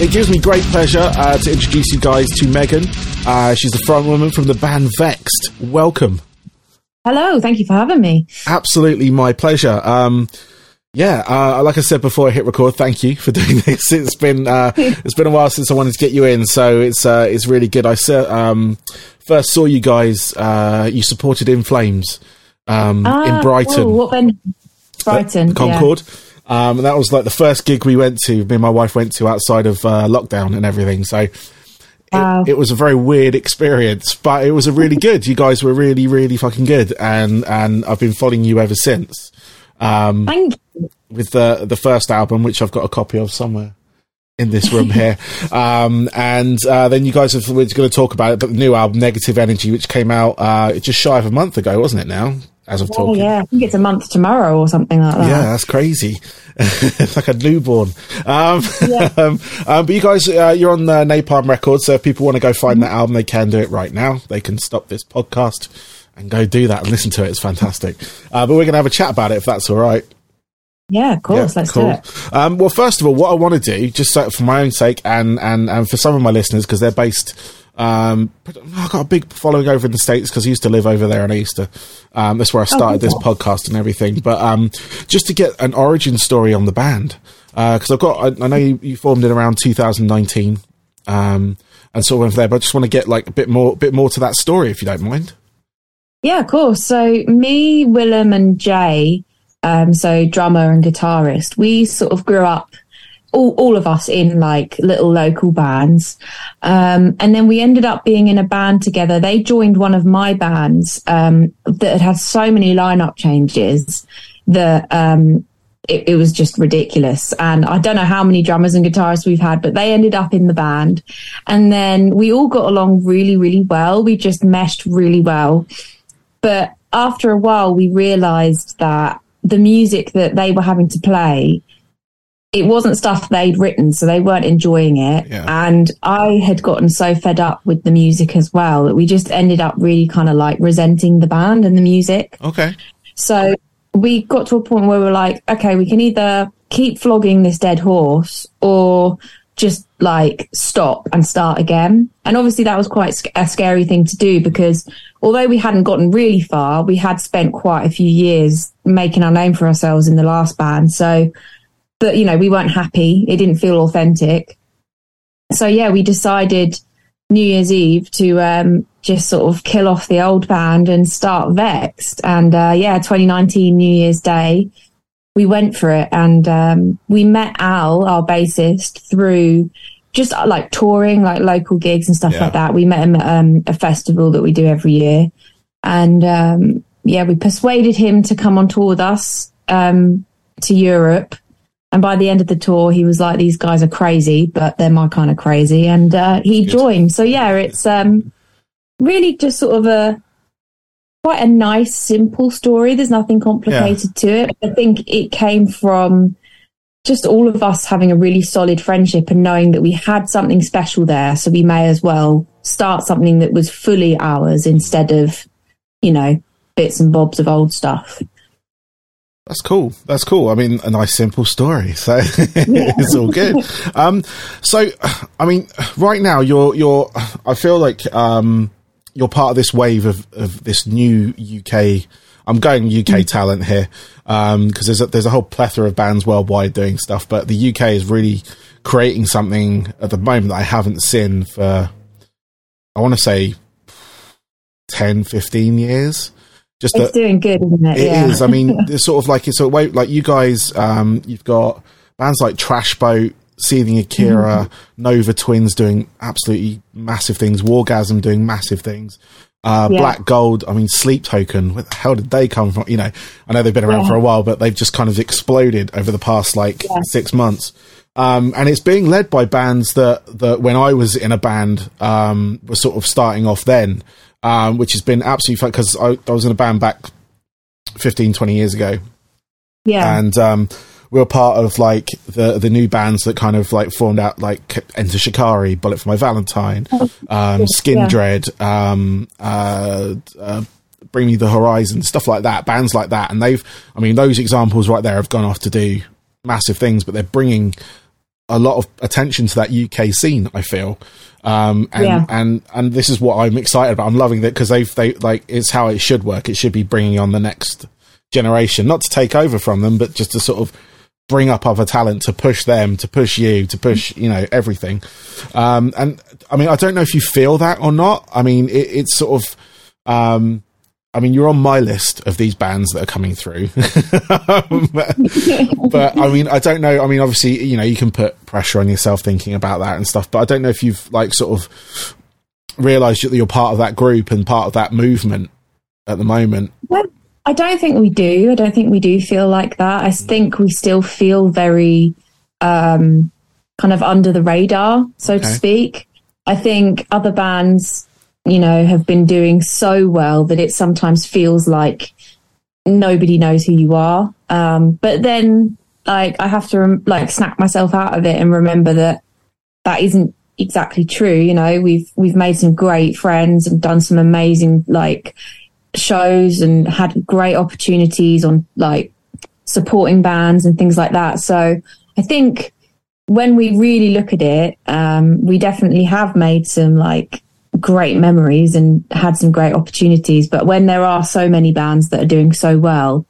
it gives me great pleasure uh, to introduce you guys to Megan. Uh, she's the front woman from the band Vexed. Welcome. Hello, thank you for having me. Absolutely, my pleasure. Um, yeah, uh, like I said before I hit record, thank you for doing this. It's been uh, it's been a while since I wanted to get you in, so it's uh, it's really good. I um, first saw you guys. Uh, you supported In Flames um, Ah, in Brighton, oh, what then? Brighton, Concorde. Um, and that was like the first gig we went to. Me and my wife went to outside of uh, lockdown and everything. So Wow. it, it was a very weird experience, but it was a really good. You guys were really, really fucking good, and and I've been following you ever since. Um, Thank you. with the the first album, which I've got a copy of somewhere in this room here. Um, and uh, then you guys have, we're going to talk about it, but the new album, Negative Energy, which came out uh, just shy of a month ago, wasn't it? Now, as of Oh, talking. yeah, I think it's a month tomorrow or something like that. Yeah, that's crazy. it's like a newborn. Um, Yeah. um, um, but you guys, uh, you're on uh, Napalm Records, so if people want to go find that album, they can do it right now. They can stop this podcast and go do that and listen to it. It's fantastic. Uh, but we're going to have a chat about it if that's all right. Yeah, of course. Yeah, let's do it. Um, well, first of all, what I want to do, just so, for my own sake and, and, and for some of my listeners, because they're based, um, I've got a big following over in the States because I used to live over there on Easter. Um, that's where I started this cool. podcast and everything. But um, just to get an origin story on the band, because I've got, I, I know you, you formed it around 2019 um, and sort of went from there, but I just want to get like a bit more, bit more to that story, if you don't mind. Yeah, of course. So me, Willem, and Jay, um, so drummer and guitarist, we sort of grew up. All, all of us in like little local bands. Um, and then we ended up being in a band together. They joined one of my bands, um, that had had so many lineup changes that, um, it, it was just ridiculous. And I don't know how many drummers and guitarists we've had, but they ended up in the band. And then we all got along really, really well. We just meshed really well. But after a while, we realized that the music that they were having to play, it wasn't stuff they'd written, so they weren't enjoying it. Yeah. And I had gotten so fed up with the music as well that we just ended up really kind of like resenting the band and the music. Okay. So we got to a point where we we're like, okay, we can either keep flogging this dead horse or just like stop and start again. And obviously that was quite sc- a scary thing to do because although we hadn't gotten really far, we had spent quite a few years making our name for ourselves in the last band. So, but you know, we weren't happy. It didn't feel authentic. So yeah, we decided New Year's Eve to um, just sort of kill off the old band and start Vexed. And uh, yeah, 2019 New Year's Day, we went for it, and um, we met Al, our bassist, through just uh, like touring, like local gigs and stuff Yeah. like that. We met him at um, a festival that we do every year, and um, yeah, we persuaded him to come on tour with us um, to Europe. And by the end of the tour, he was like, "These guys are crazy, but they're my kind of crazy," and uh, he Good. joined. So yeah, it's um, really just sort of a quite a nice, simple story. There's nothing complicated to it. I think it came from just all of us having a really solid friendship and knowing that we had something special there. So we may as well start something that was fully ours instead of, you know, bits and bobs of old stuff. That's cool. That's cool. I mean, a nice simple story. So it's all good. Um, so, I mean, right now you're, you're, I feel like, um, you're part of this wave of, of this new UK, I'm going UK talent here. Um, cause there's a, there's a whole plethora of bands worldwide doing stuff, but the UK is really creating something at the moment that I haven't seen for, I want to say 10, 15 years. Just It's a- doing good, isn't it? it yeah. is. I mean, it's sort of like it's a way like you guys. Um, you've got bands like Trash Boat, Seething Akira, Mm-hmm. Nova Twins doing absolutely massive things. Wargasm doing massive things. Uh, Yeah. Black Gold. I mean, Sleep Token. Where the hell did they come from? You know, I know they've been around Yeah. for a while, but they've just kind of exploded over the past like six months. Um, and it's being led by bands that, that when I was in a band, um, was sort of starting off then, um, which has been absolutely fun because I, I was in a band back 15, 20 years ago. yeah. And, um, we were part of like the, the new bands that kind of like formed out like Enter Shikari, Bullet for My Valentine, um, Skin yeah. Dread, um, uh, uh, Bring Me the Horizon, stuff like that, bands like that. And they've, I mean, those examples right there have gone off to do massive things, but they're bringing a lot of attention to that UK scene. I feel, um, and Yeah. and and this is what I'm excited about. I'm loving it because they've they like it's how it should work. It should be bringing on the next generation, not to take over from them, but just to sort of bring up other talent to push them, to push you, to push you know everything. Um, and I mean, I don't know if you feel that or not. I mean, it, it's sort of. Um, I mean, you're on my list of these bands that are coming through. but, but, I mean, I don't know. I mean, obviously, you know, you can put pressure on yourself thinking about that and stuff, but I don't know if you've like sort of realized that you're part of that group and part of that movement at the moment. Well, I don't think we do. I don't think we do feel like that. I think we still feel very um, kind of under the radar, so to speak. I think other bands, you know, have been doing so well that it sometimes feels like nobody knows who you are. Um, but then, like, I have to like snap myself out of it and remember that that isn't exactly true. You know, we've we've made some great friends and done some amazing like shows and had great opportunities on like supporting bands and things like that. So I think when we really look at it, um, we definitely have made some like great memories and had some great opportunities. But when there are so many bands that are doing so well,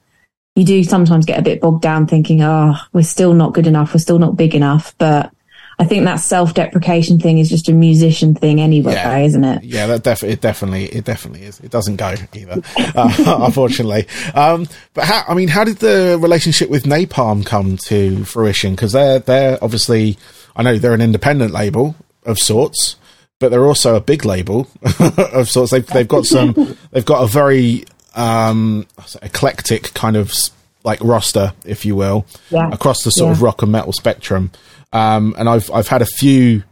you do sometimes get a bit bogged down thinking, oh, we're still not good enough. We're still not big enough. But I think that self deprecation thing is just a musician thing anyway, Yeah. isn't it? Yeah, that def- it definitely, it definitely is. It doesn't go either, uh, unfortunately. Um, but how, I mean, how did the relationship with Napalm come to fruition? Because they're, they're obviously, I know they're an independent label of sorts, but they're also a big label of sorts. They've, they've got some, they've got a very, um, eclectic kind of like roster, if you will, Yeah. across the sort of rock and metal spectrum. Um, and I've, I've had a few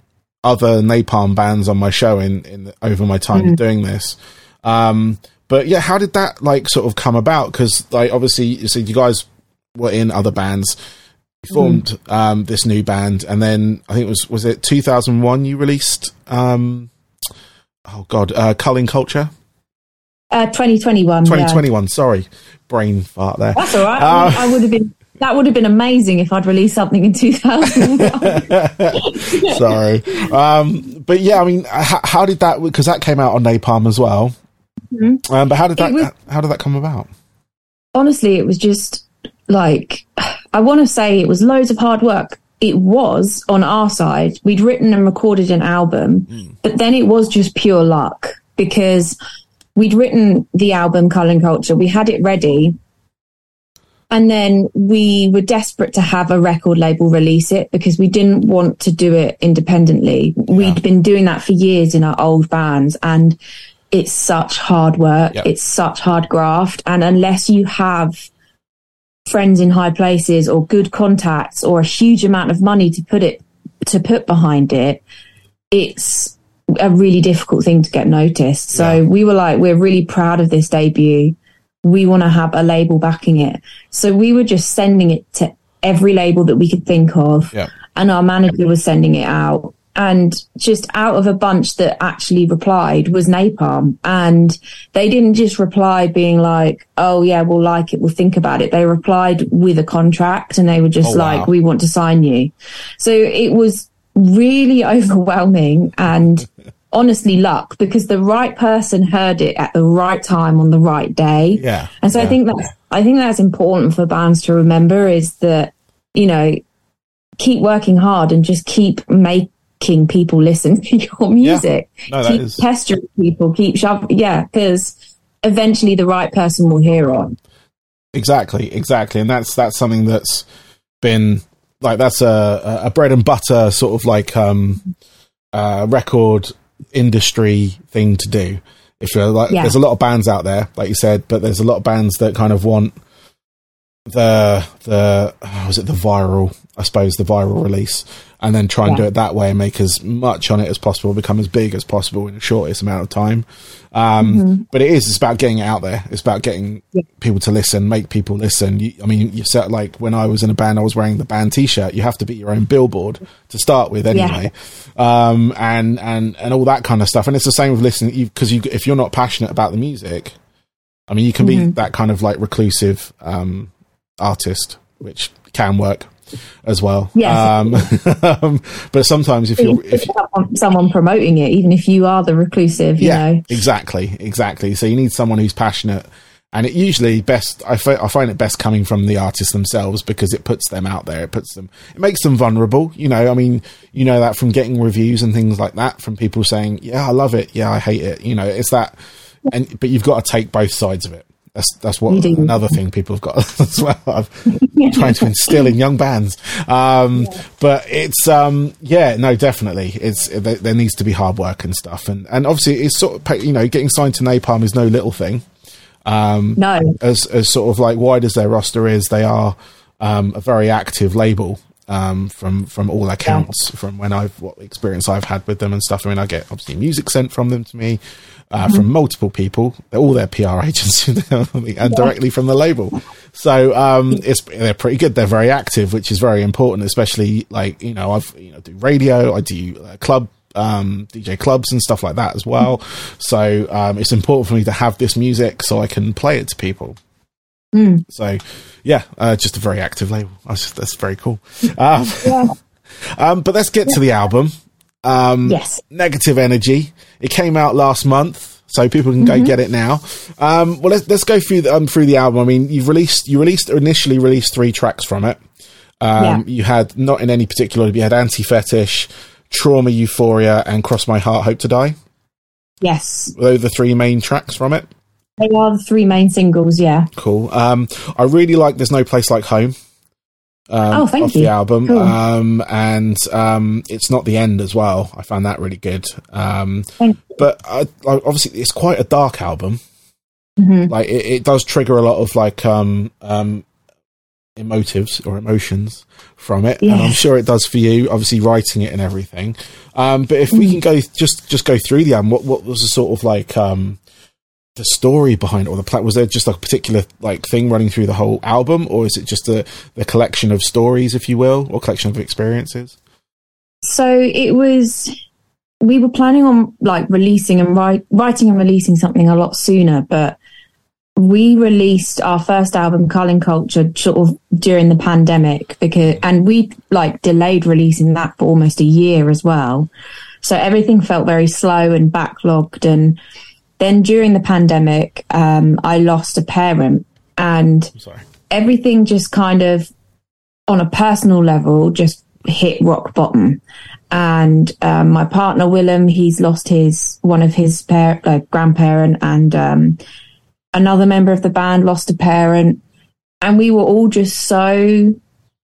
other napalm bands on my show in, in over my time doing this. Um, but yeah, how did that like sort of come about? Because like obviously, you said you guys were in other bands, formed um, this new band, and then I think it was was it 2001 you released. Um, oh God, uh, Culling Culture, Uh, 2021. yeah. 2021. Sorry, brain fart there. That's all right. Uh, I would have been. That would have been amazing if I'd released something in 2001. Sorry, um, but yeah, I mean, how, how did that? Because that came out on Napalm as well. Um, but how did that? Mm-hmm. Was- how did that come about? Honestly, it was just like I want to say it was loads of hard work. It was on our side. We'd written and recorded an album, hmm. but then it was just pure luck because we'd written the album Culling Culture. We had it ready. And then we were desperate to have a record label release it because we didn't want to do it independently. We'd been doing that for years in our old bands and it's such hard work. Yep. It's such hard graft. And unless you have friends in high places or good contacts or a huge amount of money to put it, to put behind it, it's a really difficult thing to get noticed. So Yeah. we were like, we're really proud of this debut. We want to have a label backing it. So we were just sending it to every label that we could think of. Yeah. And our manager was sending it out. And just out of a bunch that actually replied was Napalm. And they didn't just reply being like, oh, yeah, we'll like it, we'll think about it. They replied with a contract and they were just Oh, wow. like, we want to sign you. So it was really overwhelming and honestly luck because the right person heard it at the right time on the right day. Yeah, And so I think that's I think that's important for bands to remember is that, you know, keep working hard and just keep making people listen to your music. No, that keep is- pestering people, keep shoving yeah, because eventually the right person will hear on. Exactly, exactly, and that's that's something that's been like that's a a bread and butter sort of like um uh record industry thing to do. If you're like, Yeah. there's a lot of bands out there, like you said, but there's a lot of bands that kind of want the the was it the viral, I suppose the viral release, and then try and Yeah. do it that way and make as much on it as possible, become as big as possible in the shortest amount of time. Um, But it is it's about getting it out there. It's about getting Yeah. people to listen, make people listen. You, I mean, you said like when I was in a band, I was wearing the band T-shirt. You have to be your own billboard to start with, anyway, um, and and and all that kind of stuff. And it's the same with listening because you, if you're not passionate about the music, I mean, you can be that kind of like reclusive um, artist, which can work. as well. Yes. Um, but sometimes if you're if someone, someone promoting it, even if you are the reclusive, you yeah, know. exactly, exactly. So you need someone who's passionate, and it usually best. I, I find it best coming from the artists themselves because it puts them out there. It puts them. It makes them vulnerable. You know, I mean, you know that from getting reviews and things like that from people saying, "Yeah, I love it. Yeah, I hate it." You know, it's that. And but you've got to take both sides of it. That's that's what another thing people have got as well. I've trying to instill in young bands. Um, But it's um, yeah, no, definitely. It's there, there needs to be hard work and stuff, and and obviously it's sort of you know getting signed to Napalm is no little thing. No. As as sort of like wide as their roster is, they are um, a very active label. Um, from from all accounts, from when I've what experience I've had with them and stuff. I mean, I get obviously music sent from them to me, uh, from multiple people, all their PR agents, and directly from the label. So um, it's they're pretty good. They're very active, which is very important, especially like you know I've you know do radio, I do uh, club um, DJ clubs and stuff like that as well. So um, it's important for me to have this music so I can play it to people. Mm. So yeah, uh, just a very active label. That's, that's very cool. Um, um, but let's get to the album. Um, Yes. Negative Energy. It came out last month, so people can go get it now. Um, well, let's let's go through the, um, through the album. I mean, you've released you released initially released three tracks from it. Um, Yeah. You had not in any particular. order, but You had Anti Fetish, Trauma, Euphoria, and Cross My Heart, Hope to Die. Yes. Those are the three main tracks from it. They are the three main singles, yeah. Cool. Um, I really like "There's No Place Like Home." Um, Oh, thank you. the album, Cool. um, and um, it's not the end as well. I found that really good. Um, but I, like, obviously, it's quite a dark album. Mhm. Like it, it does trigger a lot of like um, um, emotives or emotions from it, and I'm sure it does for you. Obviously, writing it and everything. Um, but if Mm-hmm. we can go just just go through the album, what what was the sort of like um, the story behind or the plot? Was there just like a particular like thing running through the whole album, or is it just a the collection of stories, if you will, or collection of experiences? So it was. We were planning on like releasing and write, writing and releasing something a lot sooner, but we released our first album, Culling Culture, sort of during the pandemic because, and we like delayed releasing that for almost a year as well. So everything felt very slow and backlogged. And then during the pandemic, um, I lost a parent and sorry. everything just kind of on a personal level just hit rock bottom and um, my partner willem he's lost his one of his par- like grandparent and um, another member of the band lost a parent and we were all just so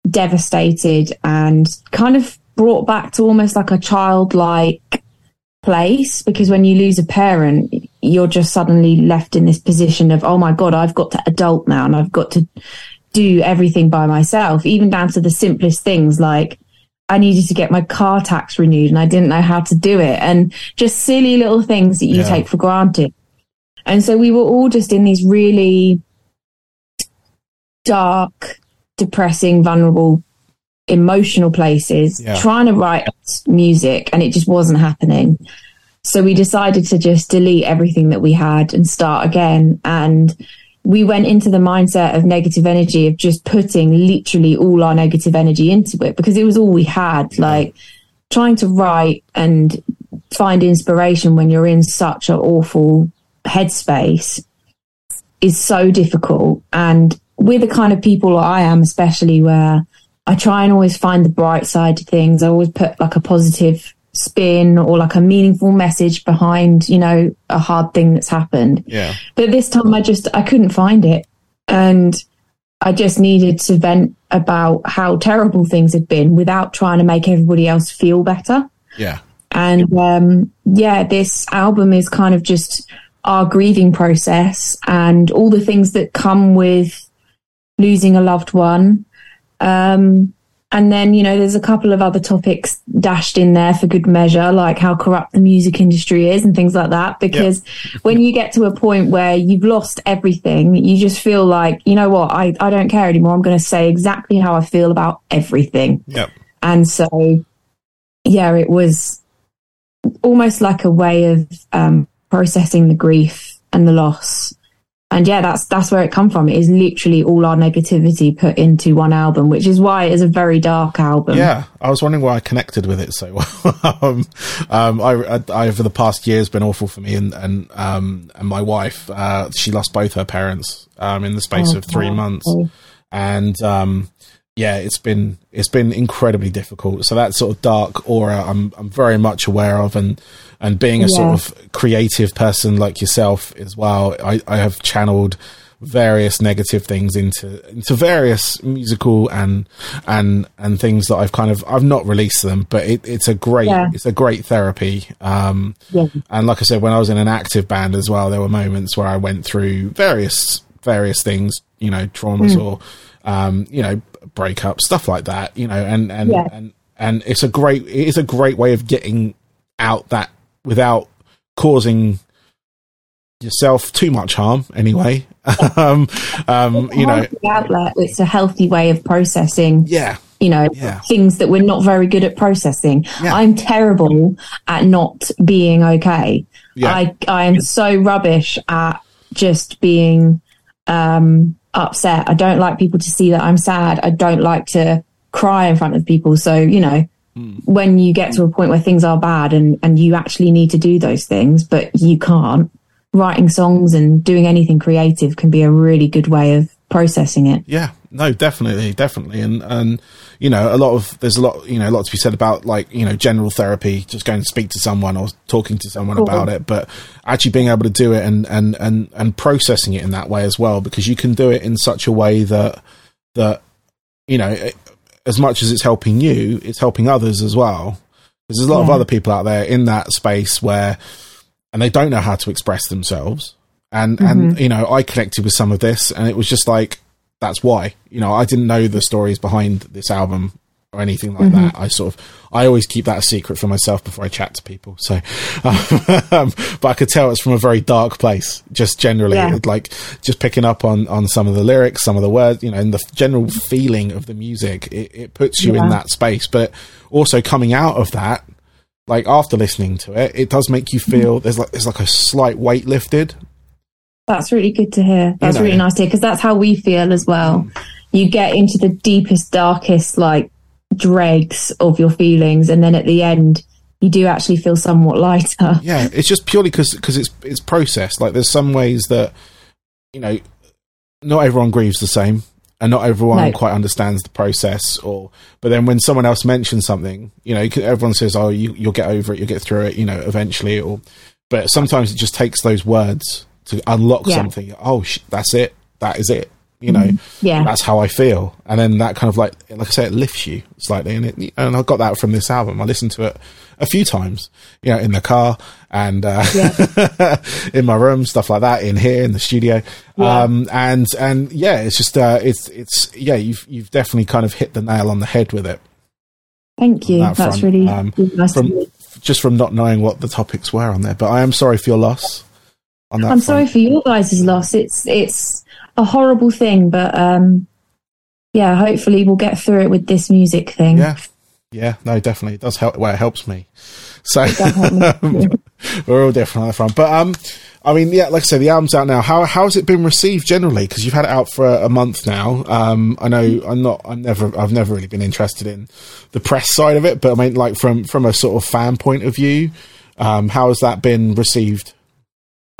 devastated and kind of brought back to almost like a childlike place because when you lose a parent you're just suddenly left in this position of oh my god i've got to adult now and i've got to do everything by myself even down to the simplest things like i needed to get my car tax renewed and i didn't know how to do it and just silly little things that you Yeah. take for granted and so we were all just in these really dark depressing vulnerable emotional places Yeah. trying to write music and it just wasn't happening so we decided to just delete everything that we had and start again. And we went into the mindset of negative energy of just putting literally all our negative energy into it because it was all we had. Like trying to write and find inspiration when you're in such an awful headspace is so difficult. And we're the kind of people I am, especially where I try and always find the bright side to things. I always put like a positive spin or like a meaningful message behind, you know, a hard thing that's happened. Yeah. But this time I just I couldn't find it. And I just needed to vent about how terrible things had been without trying to make everybody else feel better. Yeah. And um, yeah, this album is kind of just our grieving process and all the things that come with losing a loved one. Um, and then, you know, there's a couple of other topics dashed in there for good measure, like how corrupt the music industry is and things like that. Because when you get to a point where you've lost everything, you just feel like, you know what, I, I don't care anymore. I'm going to say exactly how I feel about everything. Yep. And so, yeah, it was almost like a way of um, processing the grief and the loss and yeah, that's that's where it come from. It is literally all our negativity put into one album, which is why it is a very dark album. Yeah, I was wondering why I connected with it so well. um, um, I, I, I, over the past year has been awful for me, and and um, and my wife, uh, she lost both her parents um, in the space oh, of three months, and um, yeah, it's been it's been incredibly difficult. So that sort of dark aura, I'm I'm very much aware of, and and being a yeah. sort of creative person like yourself as well, I, I have channeled various negative things into into various musical and and and things that I've kind of I've not released them, but it, it's a great yeah. it's a great therapy. Um, yeah. And like I said, when I was in an active band as well, there were moments where I went through various various things, you know, traumas mm. or um, you know breakup stuff like that, you know, and and yeah. and and it's a great it is a great way of getting out that without causing yourself too much harm anyway um, um, you know outlet it's a healthy way of processing yeah you know yeah. things that we're not very good at processing yeah. i'm terrible at not being okay yeah. i i am so rubbish at just being um upset i don't like people to see that i'm sad i don't like to cry in front of people so you know mm. when you get to a point where things are bad and, and you actually need to do those things, but you can't, writing songs and doing anything creative can be a really good way of processing it. Yeah, no, definitely, definitely. And, and, you know, a lot of, there's a lot, you know, a lot to be said about like, you know, general therapy, just going to speak to someone or talking to someone cool. about it, but actually being able to do it and, and, and, and processing it in that way as well, because you can do it in such a way that, that, you know, as much as it's helping you, it's helping others as well. Because there's a lot yeah. of other people out there in that space where, and they don't know how to express themselves. And, mm-hmm. and, you know, I connected with some of this and it was just like, that's why, you know, I didn't know the stories behind this album or anything like mm-hmm. that. I sort of, I always keep that a secret for myself before I chat to people. So, um, but I could tell it's from a very dark place, just generally, yeah. like just picking up on, on some of the lyrics, some of the words, you know, and the general feeling of the music, it, it puts you yeah. in that space. But also coming out of that, like after listening to it, it does make you feel there's like, there's like a slight weight lifted. That's really good to hear. That's you know, really nice to hear because that's how we feel as well. Mm. You get into the deepest, darkest, like dregs of your feelings, and then at the end, you do actually feel somewhat lighter. Yeah, it's just purely because because it's it's processed. Like there's some ways that you know not everyone grieves the same, and not everyone no. quite understands the process. Or but then when someone else mentions something, you know, everyone says, "Oh, you, you'll get over it, you'll get through it," you know, eventually. Or but sometimes it just takes those words to unlock yeah. something. Oh, sh- that's it. That is it you know mm-hmm. yeah that's how i feel and then that kind of like like i say it lifts you slightly and it and i got that from this album i listened to it a few times you know in the car and uh, yeah. in my room stuff like that in here in the studio yeah. um and and yeah it's just uh it's it's yeah you've you've definitely kind of hit the nail on the head with it thank you that that's front. really um, nice from, just from not knowing what the topics were on there but i am sorry for your loss i'm front. sorry for your guys' loss it's it's a horrible thing, but um, yeah, hopefully we'll get through it with this music thing. Yeah, yeah, no, definitely it does help. Well, it helps me. So we're all different on that front, but um, I mean, yeah, like I say, the album's out now. How how has it been received generally? Because you've had it out for a, a month now. Um, I know I'm not. I'm never. I've never really been interested in the press side of it, but I mean, like from from a sort of fan point of view, um, how has that been received?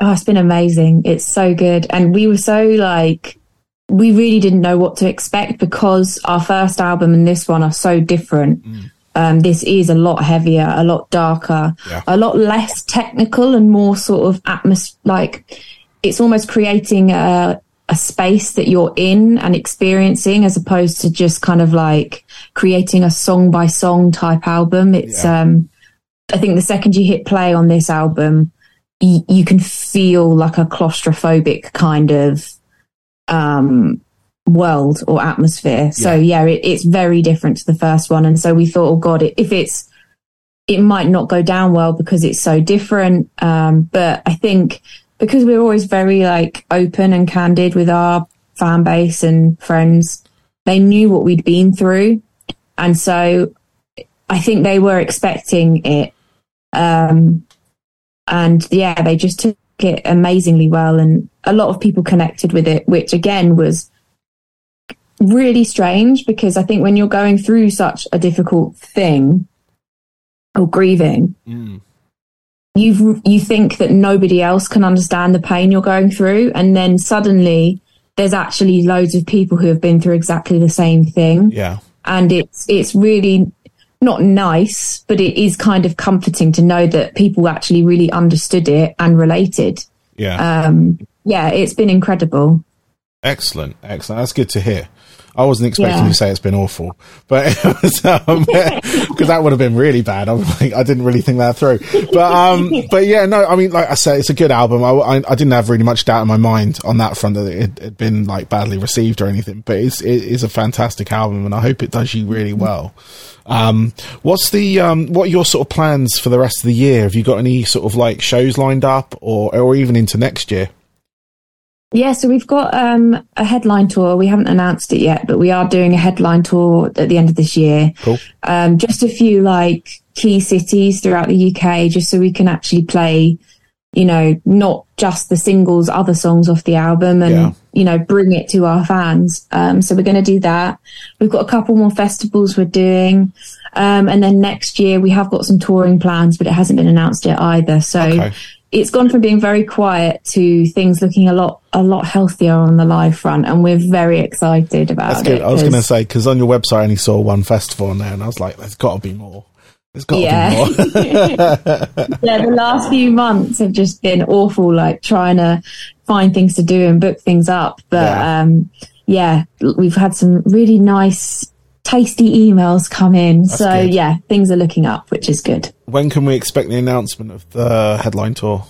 Oh, it's been amazing. It's so good. And we were so like, we really didn't know what to expect because our first album and this one are so different. Mm. Um, this is a lot heavier, a lot darker, yeah. a lot less technical and more sort of atmos like it's almost creating a, a space that you're in and experiencing as opposed to just kind of like creating a song by song type album. It's, yeah. um, I think the second you hit play on this album, you, you can feel like a claustrophobic kind of um, world or atmosphere. So yeah, it, it's very different to the first one. And so we thought, oh God, if it's it might not go down well because it's so different. Um, but I think because we're always very like open and candid with our fan base and friends, they knew what we'd been through. And so I think they were expecting it. Um, and yeah, they just took it amazingly well. And a lot of people connected with it, which again was really strange because I think when you're going through such a difficult thing or grieving, Mm. you you think that nobody else can understand the pain you're going through, and then suddenly there's actually loads of people who have been through exactly the same thing, Yeah. and it's it's really not nice, but it is kind of comforting to know that people actually really understood it and related. Yeah. Um, yeah, it's been incredible. Excellent, excellent. That's good to hear. I wasn't expecting Yeah. you to say it's been awful, but because um, that would have been really bad. I, like, I didn't really think that through. But um, but yeah, no. I mean, like I said, it's a good album. I, I, I didn't have really much doubt in my mind on that front that it had been like badly received or anything. But it's it is a fantastic album, and I hope it does you really well. Um, what's the um, what are your sort of plans for the rest of the year? Have you got any sort of like shows lined up, or or even into next year? Yeah, so we've got um, a headline tour. We haven't announced it yet, but we are doing a headline tour at the end of this year. Cool. Um, just a few like key cities throughout the UK, just so we can actually play, you know, not just the singles, other songs off the album, and Yeah. you know, bring it to our fans. Um, so we're going to do that. We've got a couple more festivals we're doing, um, and then next year we have got some touring plans, but it hasn't been announced yet either. So Okay. It's gone from being very quiet to things looking a lot a lot healthier on the live front, and we're very excited about That's it. I was going to say because on your website I only saw one festival on there, and I was like, "There's got to be more. There's got to Yeah. be more." yeah, the last few months have just been awful, like trying to find things to do and book things up. But Yeah. um, yeah, we've had some really nice, tasty emails come in. so good. yeah, things are looking up, which is good. when can we expect the announcement of the headline tour?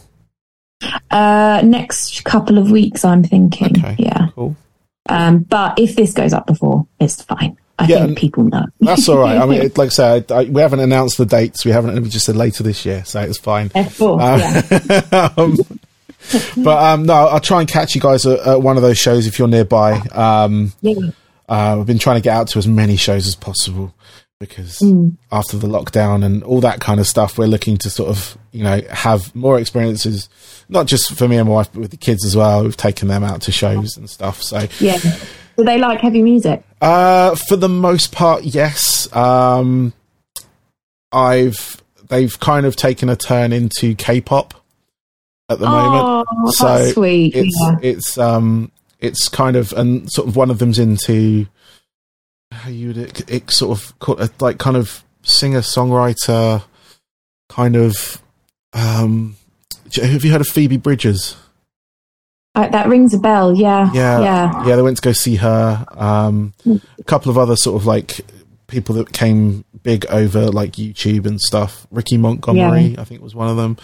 Uh, next couple of weeks, I'm thinking. Okay. Yeah. Cool. Um, but if this goes up before, it's fine. I Yeah, think people know. That's all right. I mean, like I said, I, we haven't announced the dates. We haven't. We just said later this year, so it's fine. Of course, Um, yeah. um, but um, no, I'll try and catch you guys at, at one of those shows if you're nearby. Um, yeah. Uh, I've been trying to get out to as many shows as possible because Mm. after the lockdown and all that kind of stuff, we're looking to sort of, you know, have more experiences, not just for me and my wife, but with the kids as well. We've taken them out to shows and stuff. So, Yeah. Do they like heavy music? uh, for the most part, yes. Um, I've, they've kind of taken a turn into K-pop at the moment. Oh, that's So sweet. it's yeah. it's um it's kind of and sort of one of them's into how you would it, it sort of call it like kind of singer songwriter kind of um have you heard of Phoebe Bridgers? Uh, that rings a bell. Yeah. Yeah, Yeah. yeah. They went to go see her. Um, a couple of other sort of like people that came big over like YouTube and stuff. Ricky Montgomery, I think, was one of them.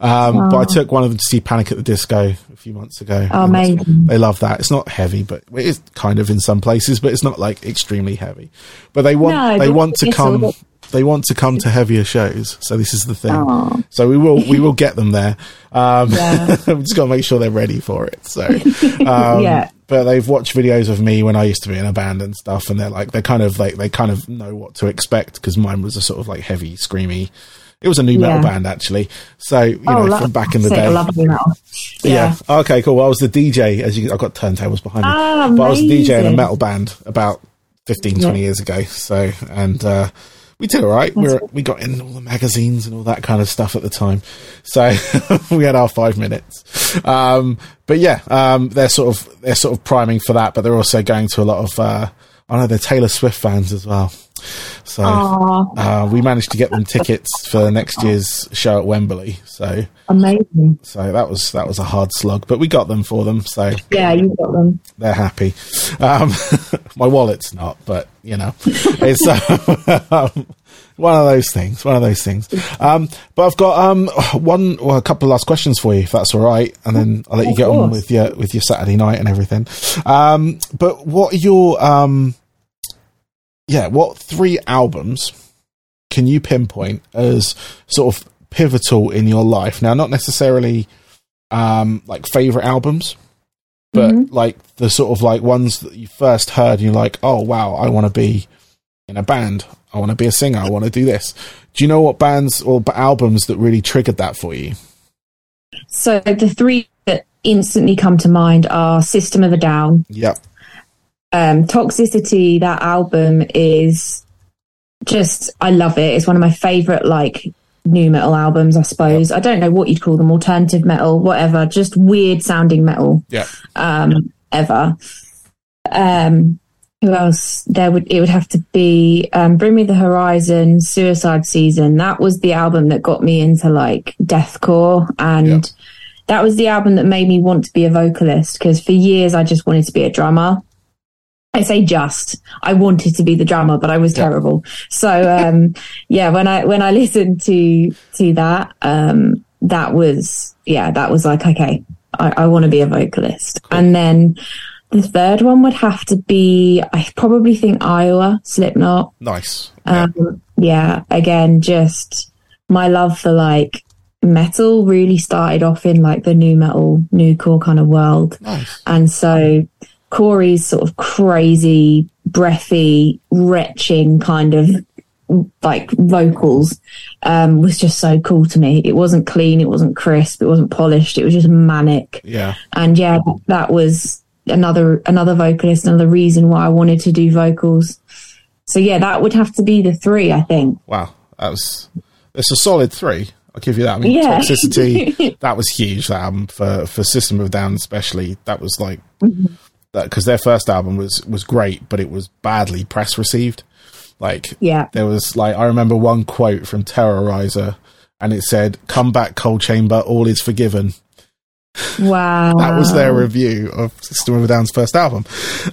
Um, But I Oh. took one of them to see Panic at the Disco a few months ago. Oh, amazing. They love that. It's not heavy, but it is kind of in some places, but it's not like extremely heavy. But they want No, they want to come. They want to come to heavier shows, so this is the thing. Oh. So we will we will get them there. Um, Yeah. we've just got to make sure they're ready for it. So, um, Yeah. But they've watched videos of me when I used to be in a band and stuff, and they're like they're kind of like they kind of know what to expect because mine was a sort of like heavy, screamy. It was a new metal Yeah. band actually. So you Oh, know lo- from back in the day. I love heavy metal. Yeah. Okay, cool. Well, I was the DJ. As you, I've got turntables behind me. Ah, but I was the DJ in a metal band about 15, 20 Yeah. years ago. So, and uh, we did all right. We were, we got in all the magazines and all that kind of stuff at the time. So we had our five minutes. Um, but yeah, um, they're sort of they're sort of priming for that. But they're also going to a lot of. Uh, I know they're Taylor Swift fans as well. So uh, we managed to get them tickets for next year's show at Wembley. So Amazing. so that was that was a hard slug, but we got them for them, so Yeah, you got them. they're happy. Um, my wallet's not, but you know, it's uh, one of those things. One of those things. Um, but I've got um, one, well, a couple of last questions for you, if that's all right, and then I'll let you get on with your with your Saturday night and everything. Um, but what are your um, yeah, what three albums can you pinpoint as sort of pivotal in your life? Now, not necessarily um, like favorite albums, but Mhm. like the sort of like ones that you first heard and you're like, oh wow, I want to be in a band. I want to be a singer. I want to do this. Do you know what bands or albums that really triggered that for you? So the three that instantly come to mind are System of a Down, Yep. Um, Toxicity. That album is just I love it. It's one of my favorite like new metal albums. I suppose I don't know what you'd call them, alternative metal, whatever. Just weird sounding metal Yep. um, ever. Um, who else? There would it would have to be um, Bring Me the Horizon, Suicide Season. That was the album that got me into like deathcore, and Yeah. that was the album that made me want to be a vocalist. Because for years I just wanted to be a drummer. I say just. I wanted to be the drummer, but I was terrible. So um, yeah, when I when I listened to to that, um, that was yeah, that was like okay, I, I want to be a vocalist. And then the third one would have to be I probably think Iowa Slipknot. Nice. Um, yeah, again, just my love for like metal really started off in like the new metal, new core kind of world. Nice. And so Corey's sort of crazy, breathy, retching kind of like vocals um, was just so cool to me. It wasn't clean, it wasn't crisp, it wasn't polished, it was just manic. Yeah. And yeah, that was another another vocalist, another reason why I wanted to do vocals. So yeah, that would have to be the three, I think. Wow. That was it's a solid three. I'll give you that. I mean, Yeah. Toxicity, that was huge. That album for for System of Down, especially. That was like Mm-hmm. That because their first album was was great, but it was badly press received. Like, Yeah. there was like I remember one quote from Terrorizer, and it said, "Come back, Coal Chamber, all is forgiven." Wow. That was their review of System of a Down's first album.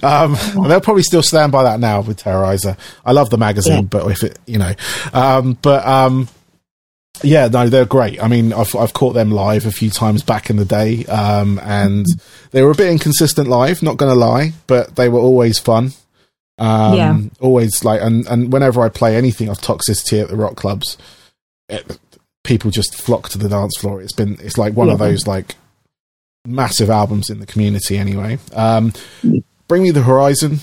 Um, and they'll probably still stand by that now with Terrorizer. I love the magazine, Yeah. but if it, you know, um, but um, yeah, no, they're great. I mean, I've I've caught them live a few times back in the day, um, and they were a bit inconsistent live. Not going to lie, but they were always fun. Um, Yeah. always like, and and whenever I play anything of Toxicity at the rock clubs, it, people just flock to the dance floor. It's been, it's like one of those like massive albums in the community anyway. Um, Bring Me the Horizon.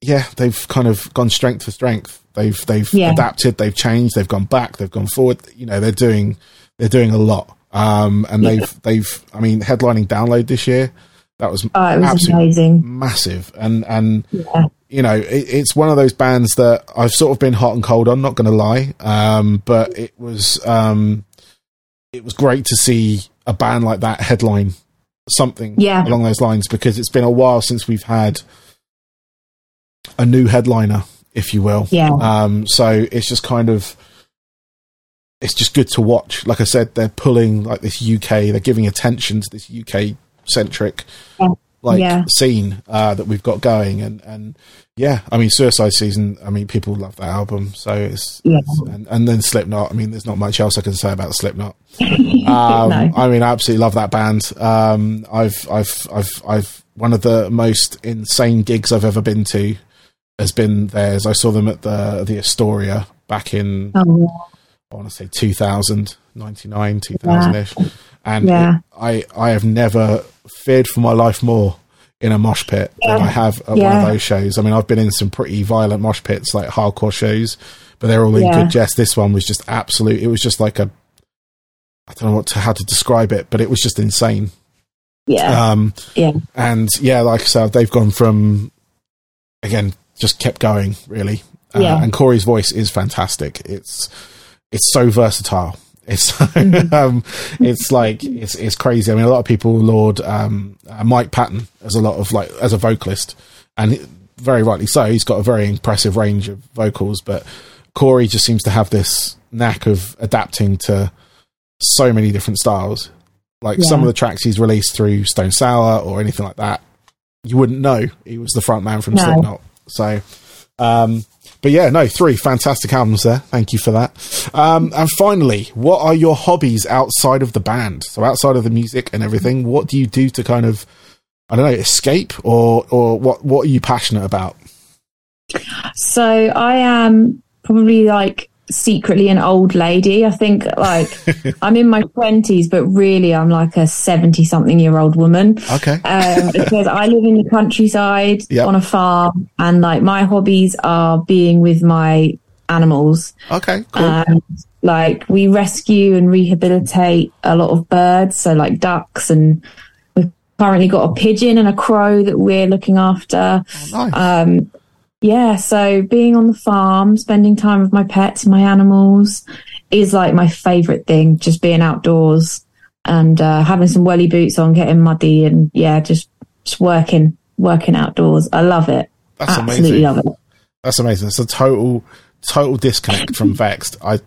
Yeah, they've kind of gone strength for strength. They've they've Yeah. adapted, they've changed, they've gone back, they've gone forward. You know, they're doing they're doing a lot. Um, and Yeah. they've they've I mean, headlining Download this year. That was Oh, it was absolutely amazing. massive. And and Yeah. you know, it, it's one of those bands that I've sort of been hot and cold on. Not going to lie, um, but it was um, it was great to see a band like that headline something Yeah. along those lines because it's been a while since we've had a new headliner, if you will. Yeah. Um, so it's just kind of it's just good to watch. Like I said, they're pulling like this UK. They're giving attention to this UK centric Yeah. like Yeah. scene uh, that we've got going, and and yeah, I mean, Suicide Season. I mean, people love that album, so it's, Yeah. it's- and and then Slipknot. I mean, there's not much else I can say about Slipknot. Um, No. I mean, I absolutely love that band. Um, I've, I've, I've, I've one of the most insane gigs I've ever been to has been theirs. I saw them at the the Astoria back in Oh, I want to say 2000, 99, 2000 ish, and Yeah. it- I I have never feared for my life more in a mosh pit than I have at one of those shows. I mean, I've been in some pretty violent mosh pits, like hardcore shows, but they're all in Yeah. good jest. This one was just absolute. It was just like a I don't know what to, how to describe it, but it was just insane. yeah. Um, yeah. and yeah, like I said, they've gone from again, just kept going really. Uh, Yeah. And Corey's voice is fantastic. It's it's so versatile. It's Mm-hmm. um, it's like it's it's crazy. I mean, a lot of people laud um, uh, Mike Patton as a lot of like as a vocalist, and very rightly so. He's got a very impressive range of vocals, but Corey just seems to have this knack of adapting to so many different styles. Like some of the tracks he's released through Stone Sour or anything like that, you wouldn't know he was the front man from No. Slipknot. So, um, but yeah, no, three fantastic albums there. Thank you for that. Um, and finally, what are your hobbies outside of the band? So outside of the music and everything, what do you do to kind of, I don't know, escape or, or what, what are you passionate about? So I am probably like secretly an old lady. I think like I'm in my twenties, but really I'm like a seventy something year old woman. Okay. Um, because I live in the countryside Yep. on a farm, and like my hobbies are being with my animals. Okay. Cool. And like we rescue and rehabilitate a lot of birds, so like ducks, and we've currently got a pigeon and a crow that we're looking after. Oh, nice. Um, yeah, so being on the farm, spending time with my pets, my animals is like my favorite thing. Just being outdoors and uh, having some welly boots on, getting muddy, and yeah, just just working working outdoors. I love it. That's Absolutely amazing. love it. That's amazing. It's a total, total disconnect from Vexed. I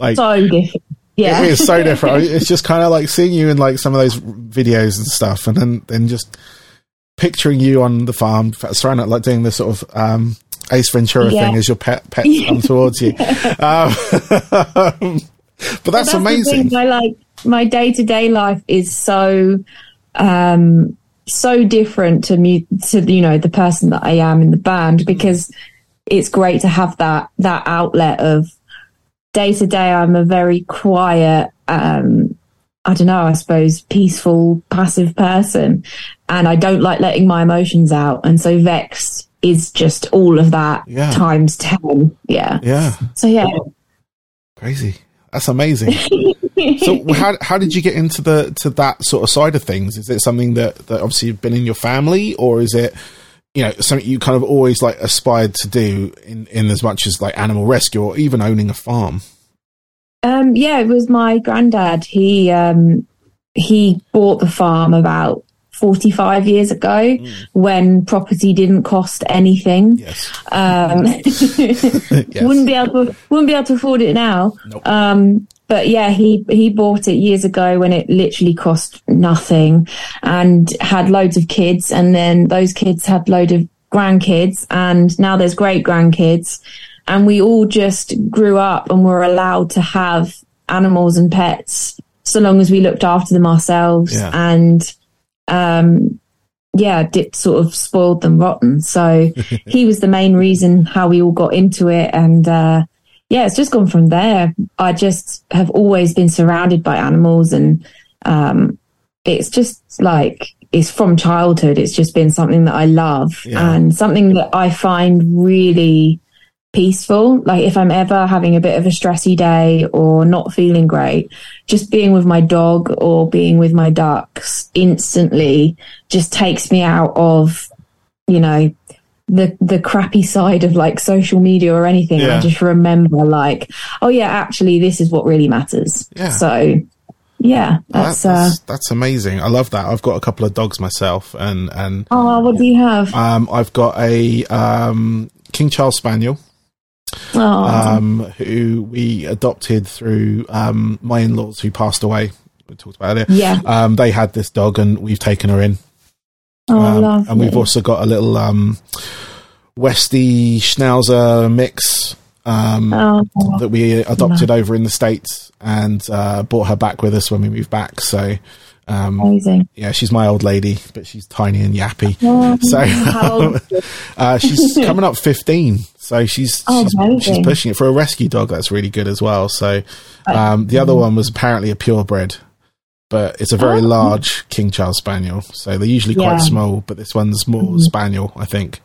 like So different. Yeah. it is so different. It's just kind of like seeing you in like some of those videos and stuff, and then then just picturing you on the farm, surrounded like doing this sort of um, Ace Ventura Yeah. thing as your pet pets come towards you. Um, but that's, the amazing. My like my day to day life is so um so different to me to you know the person that I am in the band because it's great to have that that outlet of day to day I'm a very quiet um I don't know I suppose peaceful passive person and I don't like letting my emotions out and so Vex is just all of that Yeah. times 10 yeah Yeah, so yeah crazy. That's amazing. so how how did you get into the to that sort of side of things? Is it something that that obviously you've been in your family, or is it you know something you kind of always like aspired to do in in as much as like animal rescue or even owning a farm? Um, yeah, it was my granddad. He um, he bought the farm about forty five years ago when property didn't cost anything. Yes. Um, Yes. wouldn't be able to wouldn't be able to afford it now. Nope. Um, but yeah, he he bought it years ago when it literally cost nothing, and had loads of kids, and then those kids had load of grandkids, and now there's great grandkids, and we all just grew up and were allowed to have animals and pets so long as we looked after them ourselves, Yeah. and um, yeah, did sort of spoiled them rotten. So he was the main reason how we all got into it. And, uh, yeah, it's just gone from there. I just have always been surrounded by animals and, um, it's just like, it's from childhood. It's just been something that I love Yeah. and something that I find really peaceful. Like if I'm ever having a bit of a stressy day or not feeling great, just being with my dog or being with my ducks instantly just takes me out of, you know, the the crappy side of like social media or anything. Yeah. I just remember like, oh yeah, actually this is what really matters. Yeah. So yeah, that's, That- uh that's that's amazing. I love that. I've got a couple of dogs myself, and and oh what do you have? um, I've got a um, King Charles Spaniel. Oh um, who we adopted through um, my in-laws who passed away. We talked about it. yeah. Um, they had this dog, and we've taken her in. Oh Um, and we've also got a little um, Westie Schnauzer mix um, oh, that we adopted over in the states, and uh, brought her back with us when we moved back. So. Um, amazing. yeah, she's my old lady, but she's tiny and yappy. Oh, So how old is she? uh, she's coming up 15, so she's Oh, she's, she's pushing it for a rescue dog. That's really good as well. So um, the other one was apparently a purebred, but it's a very Oh. large King Charles Spaniel. So they're usually quite Yeah. small, but this one's more Mhm. Spaniel, I think,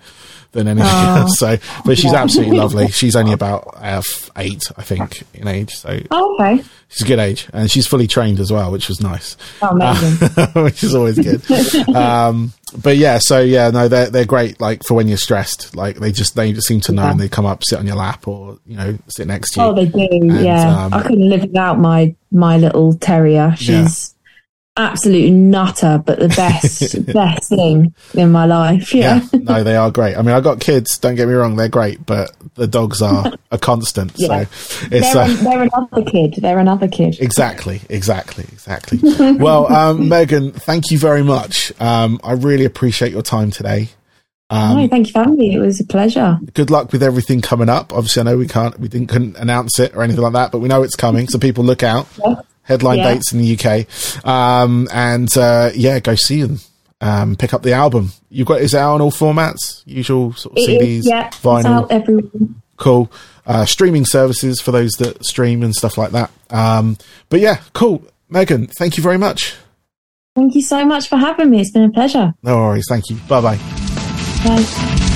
than anything Oh. else. So, but she's Yeah. absolutely lovely. She's only about uh, eight, I think, in age. So Oh, okay. she's a good age, and she's fully trained as well, which was nice Oh, amazing. which is always good. um, but yeah, so yeah, no, they're they're great. Like for when you're stressed, like they just they just seem to know Yeah. and they come up, sit on your lap, or you know, sit next to you. Oh, they do. yeah, um, I couldn't live without my my little terrier. She's absolute nutter, but the best best thing in my life. Yeah. yeah, no, they are great. I mean, I got kids. Don't get me wrong, they're great, but the dogs are a constant. Yeah. So it's They're, uh, they're another kid. They're another kid. Exactly, exactly, exactly. well, um, Megan, thank you very much. Um, I really appreciate your time today. Um, no, thank you family. It was a pleasure. good luck with everything coming up. Obviously, I know we can't, we didn't couldn't announce it or anything like that, but we know it's coming, so people look out. Yeah. Headline Yeah. dates in the UK, um, and uh, yeah, go see them. Um, pick up the album. You've got is it out on all formats? Usual sort of It CDs, is, yeah, vinyl, out everywhere. cool. Uh, streaming services for those that stream and stuff like that. Um, but yeah, cool. Megan, thank you very much. Thank you so much for having me. It's been a pleasure. No worries. Thank you. Bye bye. Bye.